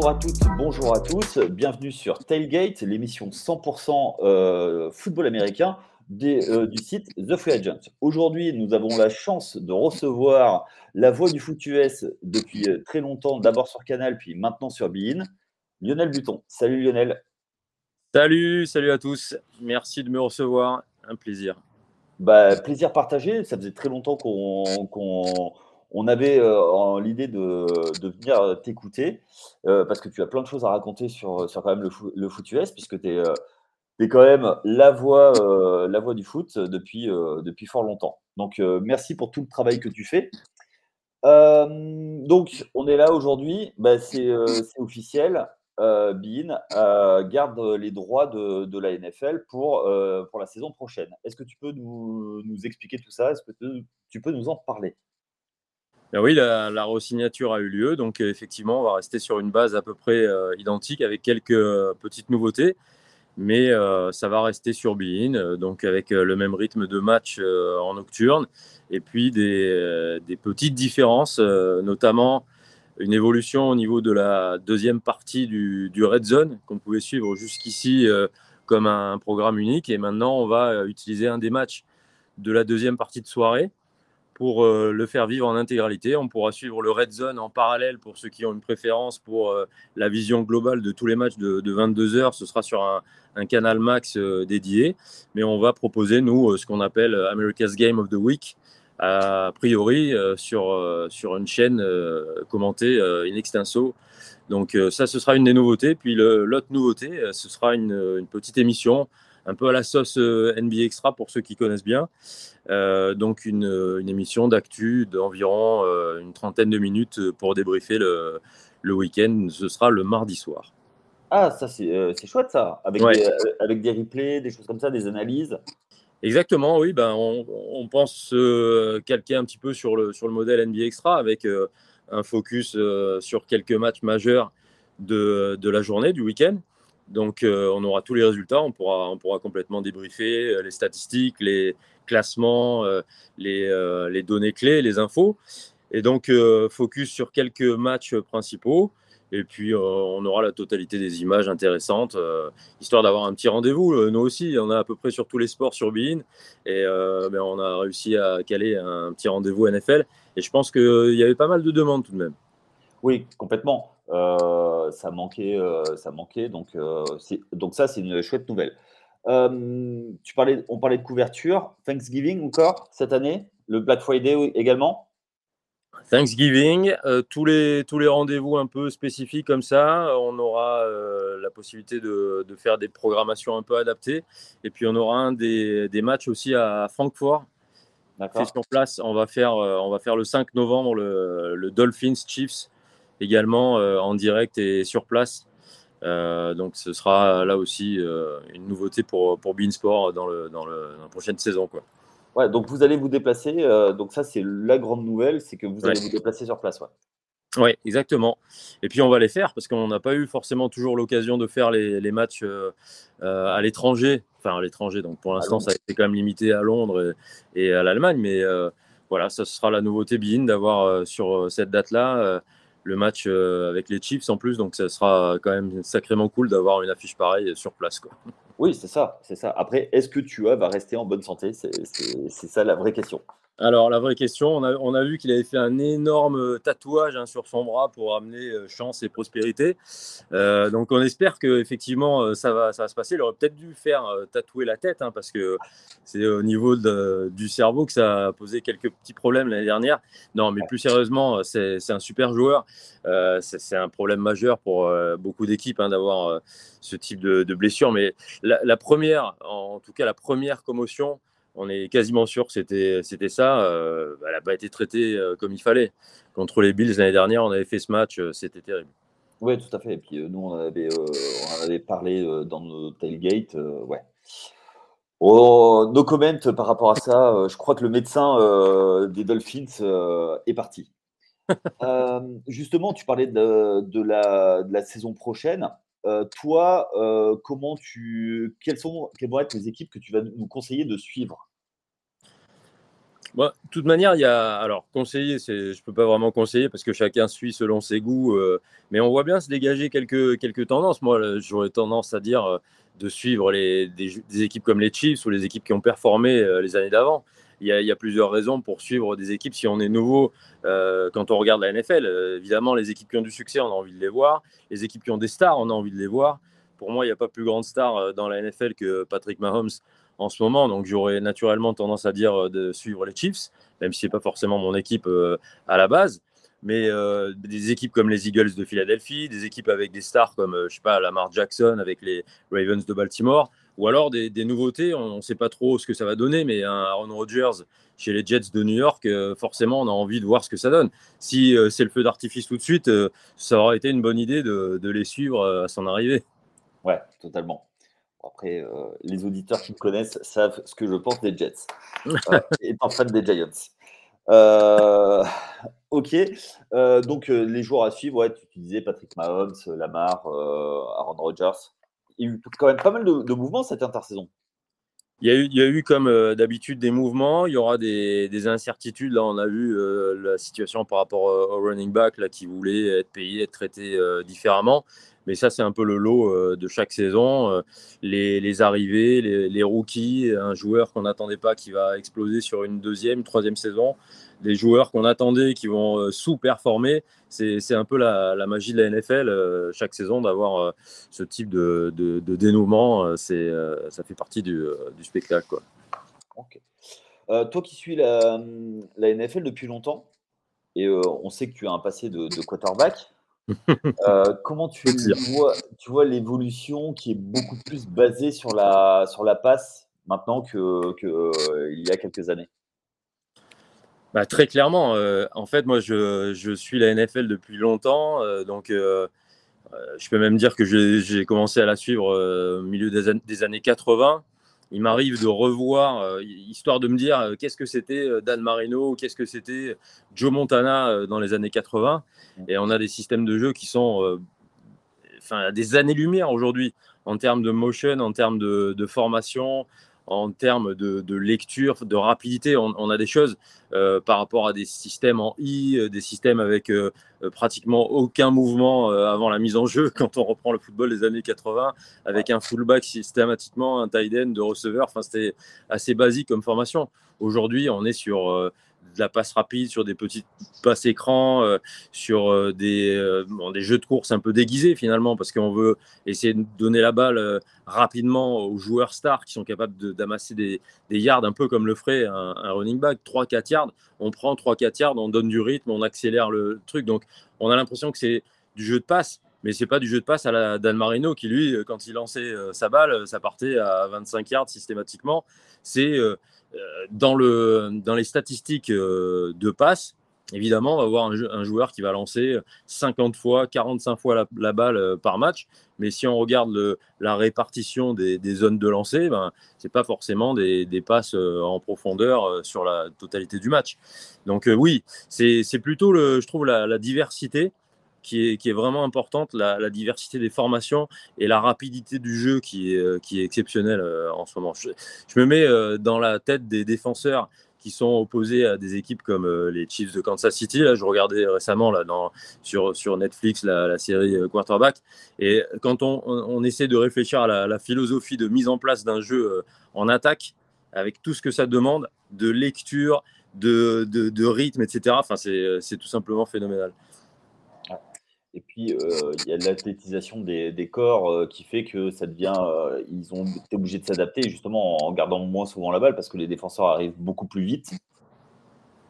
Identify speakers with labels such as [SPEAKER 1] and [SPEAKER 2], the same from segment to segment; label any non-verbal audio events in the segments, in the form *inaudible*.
[SPEAKER 1] Bonjour à toutes, bonjour à tous, bienvenue sur Tailgate, l'émission 100% euh, football américain euh, du site The Free Agent. Aujourd'hui, nous avons la chance de recevoir la voix du foot US depuis euh, très longtemps, d'abord sur Canal, puis maintenant sur Bein, Lionel Buton. Salut Lionel.
[SPEAKER 2] Salut, salut à tous. Merci de me recevoir. Un plaisir.
[SPEAKER 1] Bah, plaisir partagé. Ça faisait très longtemps qu'on on avait euh, l'idée de, venir t'écouter euh, parce que tu as plein de choses à raconter sur, quand même le, foot US puisque tu es, es, quand même la voix, euh, du foot depuis, fort longtemps. Donc merci pour tout le travail que tu fais. donc on est là aujourd'hui, bah, c'est officiel. Bean garde les droits de, la NFL pour, la saison prochaine. Est-ce que tu peux nous expliquer tout ça? Est-ce que tu peux nous en parler?
[SPEAKER 2] Ben oui, la, la re-signature a eu lieu. Donc, euh, effectivement, on va rester sur une base à peu près euh, identique avec quelques euh, petites nouveautés. Mais ça va rester sur Bein, donc avec le même rythme de match en nocturne. Et puis des, petites différences, notamment une évolution au niveau de la deuxième partie du Red Zone qu'on pouvait suivre jusqu'ici comme un programme unique. Et maintenant, on va utiliser un des matchs de la deuxième partie de soirée pour euh, le faire vivre en intégralité. On pourra suivre le Red Zone en parallèle pour ceux qui ont une préférence pour euh, la vision globale de tous les matchs de, 22 heures. Ce sera sur un, canal max euh, dédié. Mais on va proposer, nous, ce qu'on appelle America's Game of the Week, a priori sur, sur une chaîne commentée in extenso. Donc ça, ce sera une des nouveautés. Puis l'autre nouveauté, ce sera une, une petite émission un peu à la sauce euh, NBA Extra pour ceux qui connaissent bien. Euh, donc une, une émission d'actu d'environ euh, une trentaine de minutes pour débriefer le, le week-end. Ce sera le mardi soir.
[SPEAKER 1] Ah, ça c'est chouette ça, avec, des, avec des replays, des choses comme ça, des analyses.
[SPEAKER 2] Exactement, oui. Ben, on, on pense calquer un petit peu sur le, sur le modèle NBA Extra avec un focus sur quelques matchs majeurs de, de la journée, du week-end. Donc, euh, on aura tous les résultats, on pourra, complètement débriefer euh, les statistiques, les classements, euh, les, données clés, les infos. Et donc, focus sur quelques matchs principaux. Et puis, on aura la totalité des images intéressantes, histoire d'avoir un petit rendez-vous. nous aussi, on a à peu près sur tous les sports sur Bein. Et ben, on a réussi à caler un petit rendez-vous NFL. Et je pense qu'il y avait pas mal de demandes tout de même.
[SPEAKER 1] Oui, complètement. Euh, ça manquait, euh, ça manquait. Donc, euh, donc ça, c'est une chouette nouvelle. tu parlais, on parlait de couverture. Thanksgiving encore cette année, le Black Friday également?
[SPEAKER 2] Thanksgiving, tous les, tous les rendez-vous un peu spécifiques comme ça, on aura la possibilité de, de, faire des programmations un peu adaptées. Et puis on aura un des, des matchs aussi à Francfort. Fait sur place, on va, faire, on va faire le 5 novembre le, le Dolphins Chiefs également euh, en direct et sur place. Euh, donc ce sera là aussi euh, une nouveauté pour, pour Beansport dans, le, dans, le, la prochaine saison. Quoi.
[SPEAKER 1] Ouais, donc vous allez vous déplacer. donc ça, c'est la grande nouvelle, c'est que vous allez vous déplacer sur place. Ouais.
[SPEAKER 2] Oui, exactement. Et puis on va les faire parce qu'on n'a pas eu forcément toujours l'occasion de faire les, les matchs à l'étranger. Enfin, à l'étranger, donc pour l'instant, ça a été quand même limité à Londres et, à l'Allemagne. Mais voilà, ça sera la nouveauté BIN d'avoir sur cette date-là le match euh, avec les Chiefs en plus, donc ça sera quand même sacrément cool d'avoir une affiche pareille sur place. Quoi.
[SPEAKER 1] Oui, c'est ça, c'est ça. Après, est-ce que tu va rester en bonne santé? C'est ça la vraie question.
[SPEAKER 2] Alors, la vraie question, on a, vu qu'il avait fait un énorme tatouage hein, sur son bras pour amener euh, chance et prospérité. Euh, donc, on espère que effectivement euh, ça va, ça va se passer. Il aurait peut-être dû faire tatouer la tête, hein, parce que c'est au niveau du cerveau que ça a posé quelques petits problèmes l'année dernière. Non, mais plus sérieusement, c'est un super joueur. c'est un problème majeur pour beaucoup d'équipes hein, d'avoir ce type de, blessure. Mais la, première, en tout cas la première commotion, on est quasiment sûr que c'était, c'était ça. Euh, elle n'a pas été traitée euh, comme il fallait. Contre les Bills l'année dernière, on avait fait ce match, euh, c'était terrible.
[SPEAKER 1] Oui, tout à fait. Et puis nous, on avait, on avait parlé dans nos tailgates. ouais. Oh, nos comments par rapport à ça, je crois que le médecin des Dolphins est parti. *laughs* justement, tu parlais de, de, la, de, la, saison prochaine. toi, comment tu, quelles, sont, quelles vont être les équipes que tu vas nous conseiller de suivre?
[SPEAKER 2] De toute manière, il y a. Alors, conseiller, je ne peux pas vraiment conseiller parce que chacun suit selon ses goûts. Euh, mais on voit bien se dégager quelques, quelques tendances. Moi, j'aurais tendance à dire euh, de suivre des, équipes comme les Chiefs ou les équipes qui ont performé euh, les années d'avant. Il y, y, a, plusieurs raisons pour suivre des équipes si on est nouveau quand on regarde la NFL. évidemment, les équipes qui ont du succès, on a envie de les voir. Les équipes qui ont des stars, on a envie de les voir. Pour moi, il n'y a pas plus grande star dans la NFL que Patrick Mahomes en ce moment. Donc j'aurais naturellement tendance à dire euh, de suivre les Chiefs, même si ce n'est pas forcément mon équipe euh, à la base. Mais euh, des équipes comme les Eagles de Philadelphie, des équipes avec des stars comme, je sais pas, Lamar Jackson avec les Ravens de Baltimore, ou alors des, nouveautés, on ne sait pas trop ce que ça va donner, mais un Aaron Rodgers chez les Jets de New York, forcément, on a envie de voir ce que ça donne. Si c'est le feu d'artifice tout de suite, ça aurait été une bonne idée de, de les suivre à son arrivée.
[SPEAKER 1] Ouais, totalement. Après, euh, les auditeurs qui me connaissent savent ce que je pense des Jets, euh, *laughs* étant fan des Giants. Euh, ok, donc les joueurs à suivre, ouais, tu, disais Patrick Mahomes, Lamar, Aaron Rodgers. Il y a eu quand même pas mal de, mouvements cette intersaison.
[SPEAKER 2] Il y, a eu, il y a eu, comme d'habitude, des mouvements. Il y aura des, incertitudes. Là, on a vu la situation par rapport au running back là, qui voulait être payé, être traité différemment. Mais ça, c'est un peu le lot euh, de chaque saison. Euh, les, arrivées, les, rookies, un joueur qu'on n'attendait pas qui va exploser sur une deuxième, troisième saison, des joueurs qu'on attendait qui vont euh, sous-performer. C'est un peu la, magie de la NFL chaque saison d'avoir ce type de, dénouement. C'est ça fait partie du, spectacle. Quoi.
[SPEAKER 1] toi qui suis la, NFL depuis longtemps, et on sait que tu as un passé de quarterback, euh, comment tu vois, tu vois l'évolution qui est beaucoup plus basée sur la, sur la passe maintenant qu'il que, euh, il y a quelques années?
[SPEAKER 2] Bah, Très clairement. Euh, en fait, moi, je, je, suis la NFL depuis longtemps. donc, je peux même dire que j'ai commencé à la suivre au milieu des, des années 80 il m'arrive de revoir, euh, histoire de me dire euh, qu'est-ce que c'était euh, Dan Marino, qu'est-ce que c'était Joe Montana dans les années 80. Et on a des systèmes de jeu qui sont enfin, des années-lumière aujourd'hui en termes de motion, en termes de, de formation, en termes de, lecture, de rapidité. On, a des choses euh, par rapport à des systèmes en I, euh, des systèmes avec euh, pratiquement aucun mouvement avant la mise en jeu. *laughs* Quand on reprend le football des années 80, avec un fullback systématiquement, un tight end de receveur, enfin, c'était assez basique comme formation. Aujourd'hui, on est sur de la passe rapide, sur des petites passes écran, euh, sur euh, des, euh, des, jeux de course un peu déguisés finalement, parce qu'on veut essayer de donner la balle rapidement aux joueurs stars qui sont capables d'amasser des, des, yards, un peu comme le ferait un, running back, 3-4 yards, on prend 3-4 yards, on donne du rythme, on accélère le truc. Donc on a l'impression que c'est du jeu de passe. Mais c'est pas du jeu de passe à la Dan Marino qui, lui, quand il lançait sa balle, ça partait à 25 yards systématiquement. C'est dans, le, dans les statistiques euh, de passe, évidemment, on va avoir un, joueur qui va lancer 50 fois, 45 fois la, balle euh, par match. Mais si on regarde la répartition des, zones de lancer, ben, ce n'est pas forcément des, passes en profondeur sur la totalité du match. Donc oui, c'est plutôt, le, je trouve, la diversité qui est, vraiment importante, la, diversité des formations et la rapidité du jeu qui est, euh, qui exceptionnelle euh, en ce moment. Je, me mets euh, dans la tête des défenseurs qui sont opposés à des équipes comme les Chiefs de Kansas City. Là, je regardais récemment là, sur, Netflix la, série Quarterback. Et quand on, essaie de réfléchir à la, philosophie de mise en place d'un jeu en attaque, avec tout ce que ça demande, de lecture, de, de, de rythme, etc., enfin, c'est tout simplement phénoménal.
[SPEAKER 1] Et puis, euh, il y a l'athlétisation des, corps euh, qui fait que ça devient. Euh, ils ont été obligés de s'adapter, justement, en gardant moins souvent la balle, parce que les défenseurs arrivent beaucoup plus vite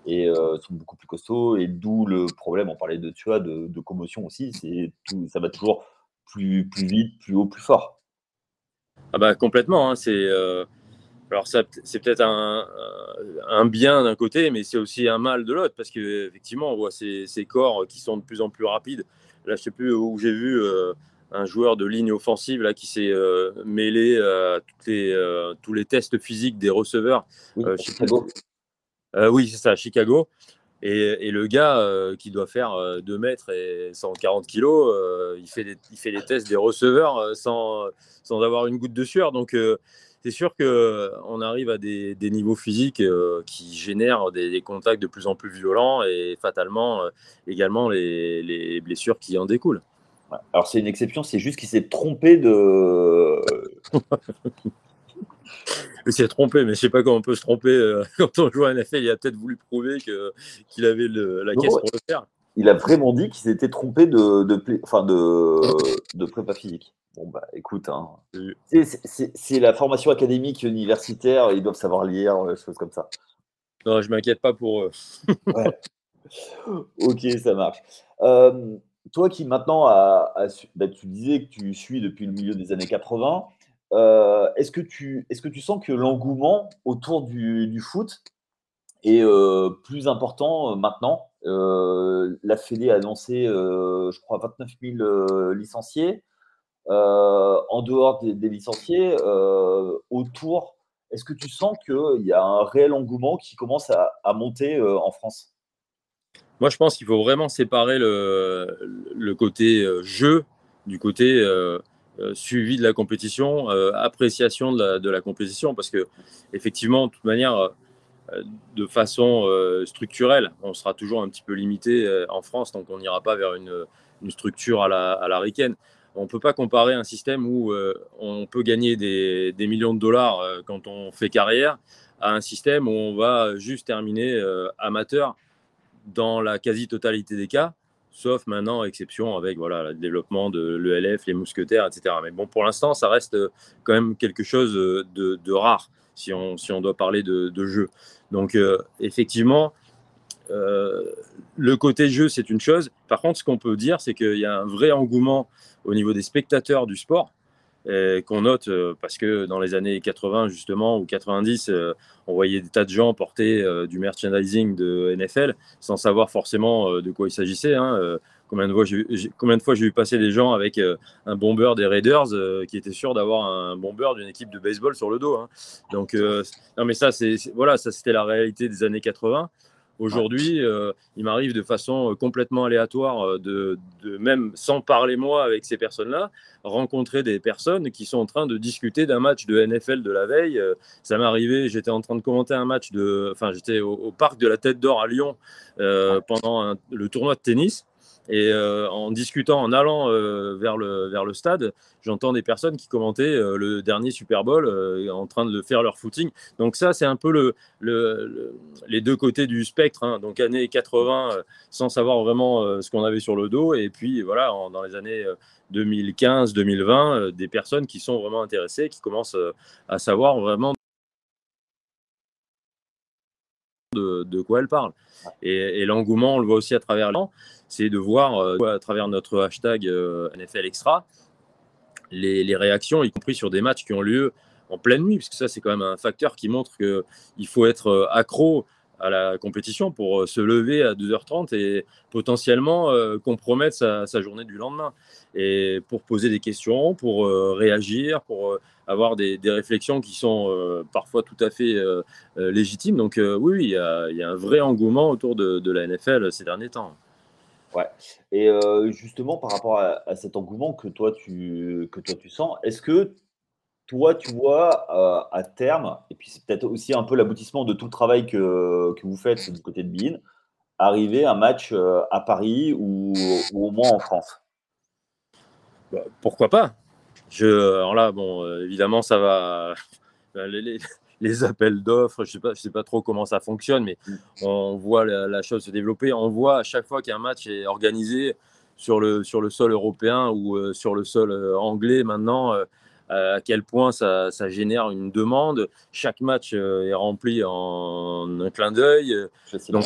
[SPEAKER 1] et sont beaucoup plus costauds. Et d'où le problème, on parlait de, tu vois, de, de commotion aussi. Tout, ça va toujours plus, plus vite, plus haut, plus fort.
[SPEAKER 2] Ah bah complètement. Hein, c'est alors c'est peut-être un, un, bien d'un côté, mais c'est aussi un mal de l'autre, parce qu'effectivement, on voit ces, ces, corps qui sont de plus en plus rapides Là, je sais plus où j'ai vu euh, un joueur de ligne offensive là, qui s'est euh, mêlé à les, euh, tous les tests physiques des receveurs.
[SPEAKER 1] Oui, Chicago.
[SPEAKER 2] oui, c'est ça, Chicago. Et, le gars qui doit faire 2 mètres et 140 kilos, il, fait des, il fait les tests des receveurs sans, sans avoir une goutte de sueur. Donc, c'est sûr qu'on arrive à des, des niveaux physiques qui génèrent des, contacts de plus en plus violents et fatalement également les, les, blessures qui en découlent.
[SPEAKER 1] Alors c'est une exception, c'est juste qu'il s'est trompé de... *laughs*
[SPEAKER 2] il s'est trompé, mais je sais pas comment on peut se tromper euh, *laughs* quand on joue à NFL. Il a peut-être voulu prouver qu'il avait la caisse pour le faire.
[SPEAKER 1] Il a vraiment dit qu'il s'était trompé de, de, enfin de, de prépa physique. Bon, bah écoute, hein. c'est la formation académique universitaire, ils doivent savoir lire, des choses comme ça.
[SPEAKER 2] Non, je m'inquiète pas pour eux. *laughs*
[SPEAKER 1] Ok, ça marche. Euh, toi qui maintenant, a, bah, tu disais que tu suis depuis le milieu des années 80, euh, est-ce que, tu, est que tu sens que l'engouement autour du, foot est euh, plus important euh, maintenant? La Fédé a annoncé, je crois, 29 000 licenciés. en dehors des, licenciés, autour, est-ce que tu sens qu'il y a un réel engouement qui commence à, monter en France?
[SPEAKER 2] Moi, je pense qu'il faut vraiment séparer le, côté jeu du côté euh, suivi de la compétition, euh, appréciation de la, compétition, parce que effectivement, de toute manière, euh, de façon structurelle, on sera toujours un petit peu limité en France, donc on n'ira pas vers une, structure à la, On ne peut pas comparer un système où on peut gagner des, millions de dollars quand on fait carrière à un système où on va juste terminer amateur dans la quasi-totalité des cas sauf maintenant exception avec voilà, le développement de l'ELF, les mousquetaires, etc. Mais bon, pour l'instant, ça reste euh, quand même quelque chose euh, de, rare si on, doit parler de, jeu. Donc, euh, effectivement, le côté jeu, c'est une chose. Par contre, ce qu'on peut dire, c'est qu'il y a un vrai engouement au niveau des spectateurs du sport qu'on note euh, parce que dans les années 80 justement ou 90, euh, on voyait des tas de gens porter euh, du merchandising de NFL sans savoir forcément de quoi il s'agissait. Hein, combien de fois j'ai vu passer des gens avec un bomber des Raiders qui étaient sûrs d'avoir un bomber d'une équipe de baseball sur le dos. Hein. Donc non mais ça c'est voilà ça c'était la réalité des années 80. Aujourd'hui, euh, il m'arrive de façon euh, complètement aléatoire, euh, de, même sans parler moi avec ces personnes-là, rencontrer des personnes qui sont en train de discuter d'un match de NFL de la veille. ça m'est arrivé, j'étais en train de commenter un match de, enfin, j'étais au, parc de la Tête d'Or à Lyon pendant le tournoi de tennis. Et euh, en discutant, en allant euh, vers, le, vers le stade, j'entends des personnes qui commentaient euh, le dernier Super Bowl en train de faire leur footing. Donc ça, c'est un peu le, le, les deux côtés du spectre. Hein. Donc années 80, sans savoir vraiment ce qu'on avait sur le dos. Et puis voilà, dans les années 2015, 2020, des personnes qui sont vraiment intéressées, qui commencent à savoir vraiment de, quoi elles parlent. Et, l'engouement, on le voit aussi à travers l'an c'est de voir euh, à travers notre hashtag euh, NFL Extra les, réactions, y compris sur des matchs qui ont lieu en pleine nuit, parce que ça, c'est quand même un facteur qui montre qu'il faut être euh, accro à la compétition pour se lever à 2h30 et potentiellement compromettre sa, journée du lendemain. Et pour poser des questions, pour réagir, pour avoir des, réflexions qui sont parfois tout à fait légitimes. Donc oui, il y, a, un vrai engouement autour de la NFL ces derniers temps.
[SPEAKER 1] Ouais. Et euh, justement, par rapport à, cet engouement que toi tu, que toi tu sens, est-ce que toi tu vois euh, à terme, et puis c'est peut-être aussi un peu l'aboutissement de tout le travail que, que vous faites du côté de Bein, arriver un match euh, à Paris ou, au moins en France?
[SPEAKER 2] Bah, Pourquoi pas? Je, Alors là, bon, évidemment, ça va. *laughs* Les, les appels d'offres. Je ne sais, pas, je sais pas trop comment ça fonctionne, mais on voit la, chose se développer. On voit à chaque fois qu'un match est organisé sur le, sur le sol européen ou euh, sur le sol euh, anglais maintenant, euh, à quel point ça, ça, génère une demande. Chaque match est rempli en un clin d'œil. Donc,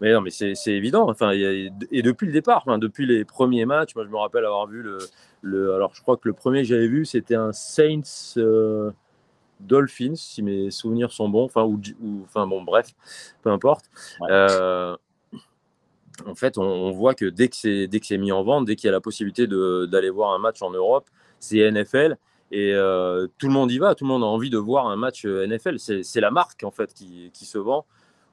[SPEAKER 2] Mais non, mais c'est évident. Enfin, et depuis le départ, enfin, depuis les premiers matchs, moi je me rappelle avoir vu le, le alors je crois que le premier que j'avais vu c'était un Saints. Dolphins, si mes souvenirs sont bons, enfin, ou, enfin bon, bref, peu importe. Euh, en fait, on, voit que dès que c'est mis en vente, dès qu'il y a la possibilité d'aller voir un match en Europe, c'est NFL et euh, tout le monde y va, tout le monde a envie de voir un match euh, NFL. C'est la marque en fait qui, qui, se vend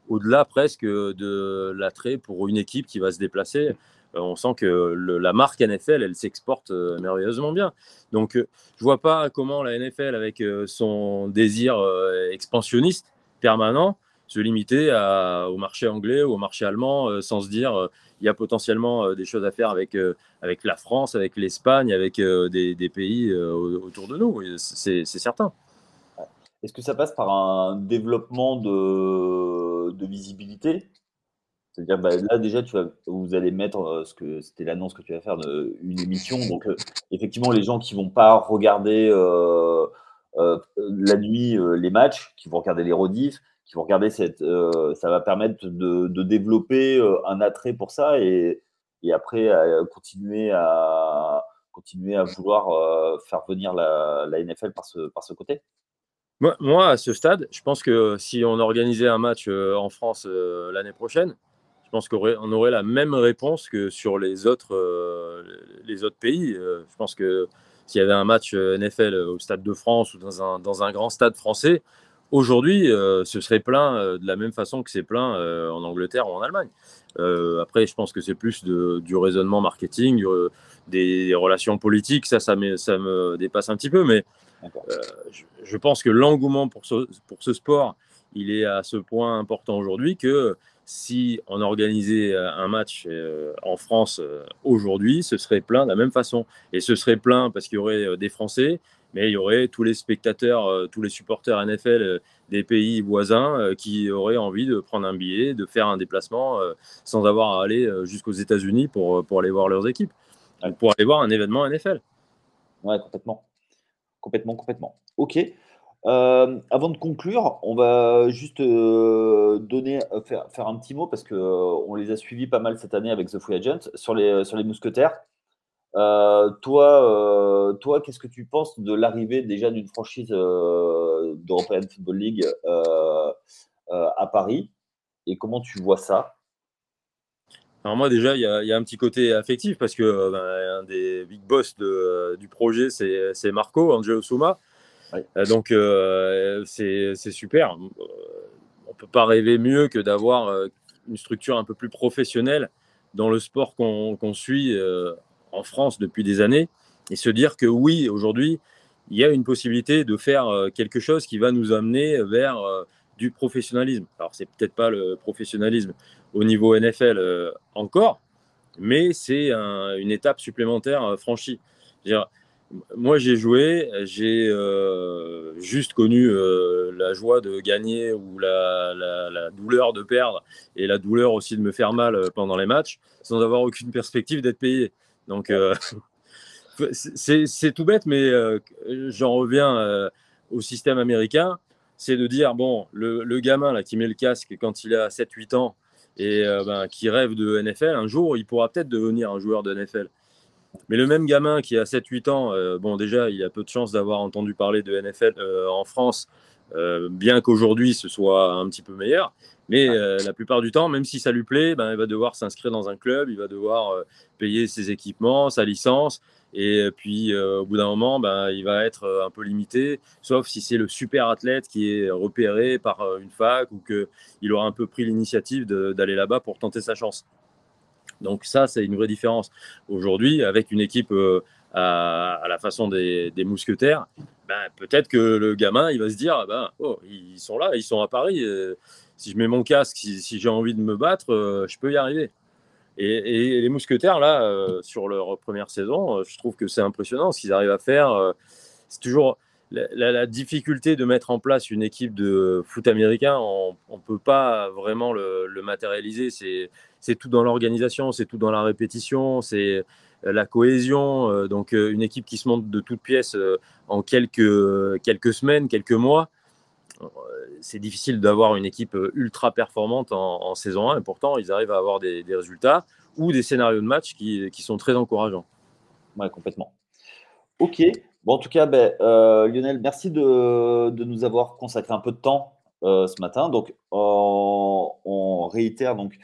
[SPEAKER 2] au-delà presque de l'attrait pour une équipe qui va se déplacer. on sent que la marque NFL, elle s'exporte merveilleusement bien. Donc, je ne vois pas comment la NFL, avec son désir expansionniste permanent, se limiter au marché anglais ou au marché allemand sans se dire il y a potentiellement des choses à faire avec, avec la France, avec l'Espagne, avec des, pays autour de nous. C'est certain.
[SPEAKER 1] Est-ce que ça passe par un développement de, visibilité? C'est-à-dire, bah, là déjà, vous allez mettre euh, ce que c'était l'annonce que tu vas faire de, une émission. Donc, euh, effectivement, les gens qui vont pas regarder euh, la nuit les matchs, qui vont regarder les rediffs, qui vont regarder cette, ça va permettre de, développer un attrait pour ça et, et après continuer à continuer à vouloir faire venir la, la NFL par ce, par ce côté.
[SPEAKER 2] Moi, à ce stade, je pense que si on organisait un match euh, en France euh, l'année prochaine, je pense qu'on aurait, la même réponse que sur les autres, euh, pays. je pense que s'il y avait un match NFL au Stade de France ou dans un, grand stade français, aujourd'hui, ce serait plein de la même façon que c'est plein en Angleterre ou en Allemagne. après, je pense que c'est plus du raisonnement marketing, des, des, relations politiques. Ça, ça me, ça me dépasse un petit peu, mais euh, je, pense que l'engouement pour ce, pour ce sport, il est à ce point important aujourd'hui que si on organisait euh, un match euh, en France aujourd'hui, ce serait plein de la même façon. Et ce serait plein parce qu'il y aurait des Français, mais il y aurait tous les spectateurs, tous les supporters NFL des pays voisins qui auraient envie de prendre un billet, de faire un déplacement sans avoir à aller jusqu'aux États-Unis pour, pour aller voir leurs équipes, pour aller voir un événement NFL.
[SPEAKER 1] Ouais, complètement. Complètement, complètement. Ok. Euh, avant de conclure, on va juste euh, donner, euh, faire, faire, un petit mot parce qu'on les a suivis pas mal cette année avec The Free Agent sur les, sur les mousquetaires. toi, toi qu'est-ce que tu penses de l'arrivée déjà d'une franchise d'European Football League à Paris et comment tu vois ça?
[SPEAKER 2] Alors moi déjà, il y, a un petit côté affectif parce que euh, ben, un des big boss de, du projet, c'est Marco, Angelo Souma. Euh, donc euh, c'est super. On ne peut pas rêver mieux que d'avoir une structure un peu plus professionnelle dans le sport qu'on suit en France depuis des années et se dire que oui, aujourd'hui, il y a une possibilité de faire quelque chose qui va nous amener vers du professionnalisme. Alors, c'est peut-être pas le professionnalisme au niveau NFL euh, encore, mais c'est une étape supplémentaire euh, franchie. moi, j'ai joué, j'ai euh, juste connu la joie de gagner ou la, la, douleur de perdre et la douleur aussi de me faire mal pendant les matchs sans avoir aucune perspective d'être payé. Donc, *laughs* c'est tout bête, mais j'en reviens au système américain c'est de dire bon, le, le, gamin là, qui met le casque quand il a 7-8 ans et euh, ben, qui rêve de NFL, un jour, il pourra peut-être devenir un joueur de NFL. Mais le même gamin qui a 7-8 ans, euh, bon, déjà, il a peu de chances d'avoir entendu parler de NFL euh, en France, bien qu'aujourd'hui ce soit un petit peu meilleur. Mais la plupart du temps, même si ça lui plaît, ben, il va devoir s'inscrire dans un club, il va devoir payer ses équipements, sa licence. Et puis, euh, au bout d'un moment, ben, il va être euh, un peu limité, sauf si c'est le super athlète qui est repéré par euh, une fac ou qu'il aura un peu pris l'initiative d'aller là-bas pour tenter sa chance. Donc ça, c'est une vraie différence. Aujourd'hui, avec une équipe à, la façon des, mousquetaires, ben, peut-être que le gamin, il va se dire, ben, oh, ils sont là, ils sont à Paris. si je mets mon casque, si j'ai envie de me battre, je peux y arriver. Et, les mousquetaires, là, euh, sur leur première saison, euh, je trouve que c'est impressionnant ce qu'ils arrivent à faire. Euh, c'est toujours la, difficulté de mettre en place une équipe de foot américain. On ne peut pas vraiment le, matérialiser. C'est tout dans l'organisation, c'est tout dans la répétition, c'est la cohésion. donc, une équipe qui se monte de toutes pièces en quelques, quelques semaines, quelques mois c'est difficile d'avoir une équipe euh, ultra performante en, saison 1, et pourtant ils arrivent à avoir des, résultats ou des scénarios de match qui, sont très encourageants.
[SPEAKER 1] Oui, complètement. Ok. Bon, en tout cas, ben, euh, Lionel, merci de, nous avoir consacré un peu de temps euh, ce matin. Donc, on, réitère donc,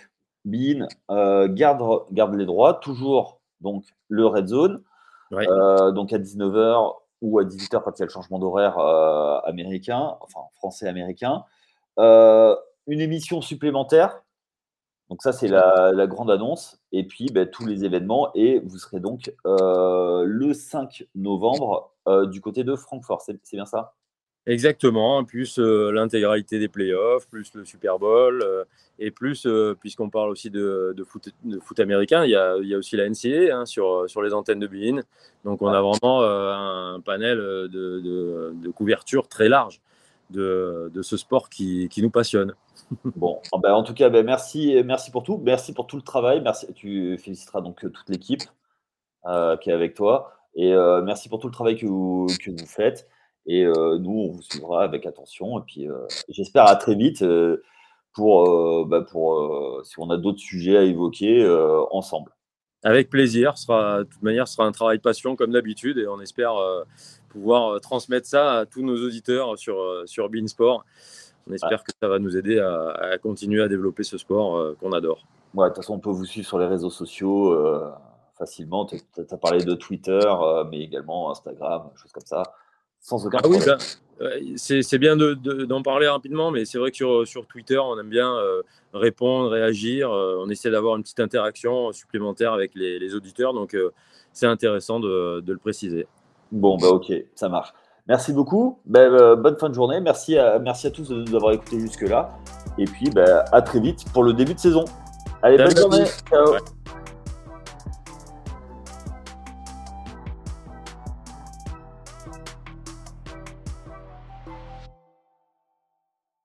[SPEAKER 1] Bean garde, garde les droits, toujours donc le red zone. donc à 19h, ou à 18h quand il y a le changement d'horaire euh, américain, enfin français-américain. Euh, une émission supplémentaire. Donc ça, c'est la, grande annonce. Et puis, ben, tous les événements. Et vous serez donc le 5 novembre du côté de Francfort. C'est bien ça?
[SPEAKER 2] Exactement, plus l'intégralité des playoffs, plus le Super Bowl, et plus, puisqu'on parle aussi de, foot, de, foot, américain, il y, a, il y a aussi la NCA hein, sur, sur les antennes de Bein. Donc on a vraiment un panel de, de, couverture très large de, ce sport qui, qui, nous passionne. *laughs*
[SPEAKER 1] Bon, ah ben, en tout cas, ben, merci, merci pour tout, merci pour tout le travail, merci. Tu féliciteras donc toute l'équipe qui est avec toi, et merci pour tout le travail que vous, que vous faites. Et nous, on vous suivra avec attention. Et puis, j'espère à très vite pour, bah, pour si on a d'autres sujets à évoquer ensemble.
[SPEAKER 2] Avec plaisir. Sera, de toute manière, ce sera un travail passion comme d'habitude. Et on espère pouvoir transmettre ça à tous nos auditeurs sur, sur Beansport. On espère que ça va nous aider à, continuer à développer ce sport qu'on adore.
[SPEAKER 1] Ouais, de toute façon, on peut vous suivre sur les réseaux sociaux facilement. Tu as, parlé de Twitter, mais également Instagram, choses comme ça. Sans aucun ah oui, ben,
[SPEAKER 2] c'est bien d'en parler rapidement, mais c'est vrai que sur, sur, Twitter, on aime bien euh, répondre, réagir. Euh, on essaie d'avoir une petite interaction supplémentaire avec les, auditeurs, donc euh, c'est intéressant de, le préciser.
[SPEAKER 1] Bon, bah ok, ça marche. Merci beaucoup. Bah, bonne fin de journée. Merci à, merci à tous de nous avoir écoutés jusque-là. Et puis, bah, à très vite pour le début de saison. Allez, bonne journée. Ciao.